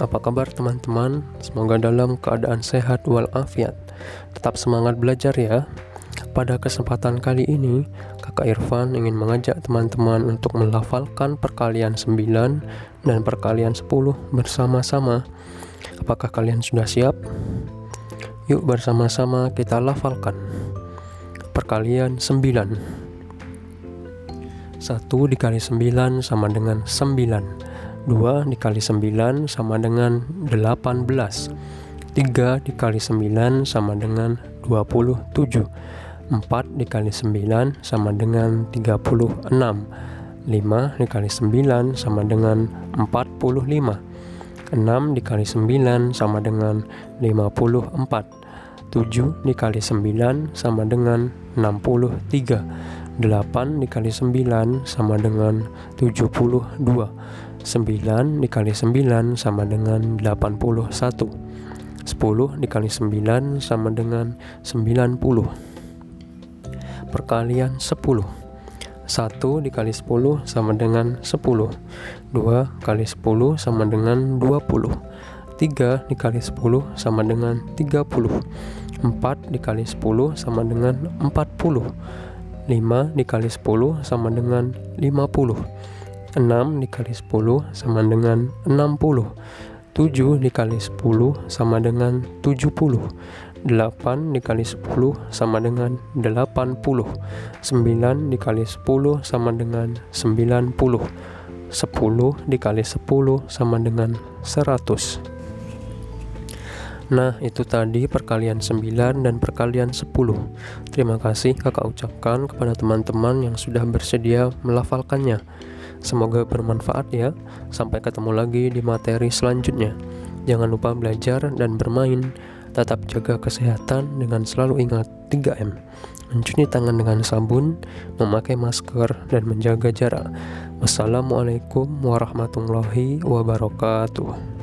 Apa kabar teman-teman? Semoga dalam keadaan sehat walafiat. Tetap semangat belajar ya. Pada kesempatan kali ini Kakak Irfan ingin mengajak teman-teman untuk melafalkan perkalian 9 dan perkalian 10 bersama-sama. Apakah kalian sudah siap? Yuk bersama-sama kita lafalkan. Perkalian 9 1 dikali 9 sama dengan 9 2 dikali 9 sama dengan 18 3 dikali 9 sama dengan 27 4 dikali 9 sama dengan 36 5 dikali 9 sama dengan 45 6 dikali 9 sama dengan 54 7 dikali 9 sama dengan 63 8 dikali 9 sama dengan 72 9 dikali 9 sama dengan 81 10 dikali 9 sama dengan 90 Perkalian 10 1 dikali 10 sama dengan 10 2 kali 10 sama dengan 20 3 dikali 10 sama dengan 30 4 dikali 10 sama dengan 40 5 dikali 10 sama dengan 50 6 dikali 10 sama dengan 60 7 dikali 10 sama dengan 70 8 dikali 10 sama dengan 80 9 dikali 10 sama dengan 90 10 dikali 10 sama dengan 100 Nah, itu tadi perkalian 9 dan perkalian 10. Terima kasih kakak ucapkan kepada teman-teman yang sudah bersedia melafalkannya. Semoga bermanfaat ya. Sampai ketemu lagi di materi selanjutnya. Jangan lupa belajar dan bermain. Tetap jaga kesehatan dengan selalu ingat 3M. Mencuci tangan dengan sabun, memakai masker, dan menjaga jarak. Wassalamualaikum warahmatullahi wabarakatuh.